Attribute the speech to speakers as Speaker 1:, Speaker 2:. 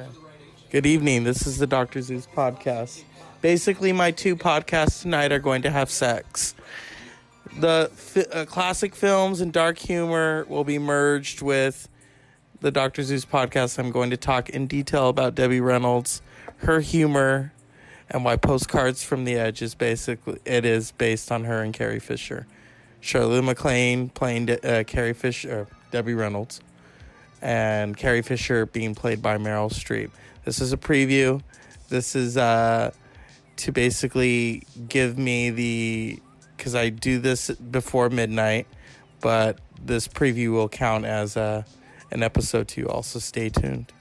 Speaker 1: Okay. Good evening. This is the Dr. Zeus podcast. Basically, my two podcasts tonight are going to have sex. The fi- uh, classic films and dark humor will be merged with the Dr. Zeus podcast. I'm going to talk in detail about Debbie Reynolds, her humor, and why Postcards from the Edge is basically it is based on her and Carrie Fisher. Shirley MacLaine playing uh, Carrie Fisher, Debbie Reynolds, and Carrie Fisher being played by Meryl Streep. This is a preview. This is uh, to basically give me the because I do this before midnight, but this preview will count as uh, an episode two. Also, stay tuned.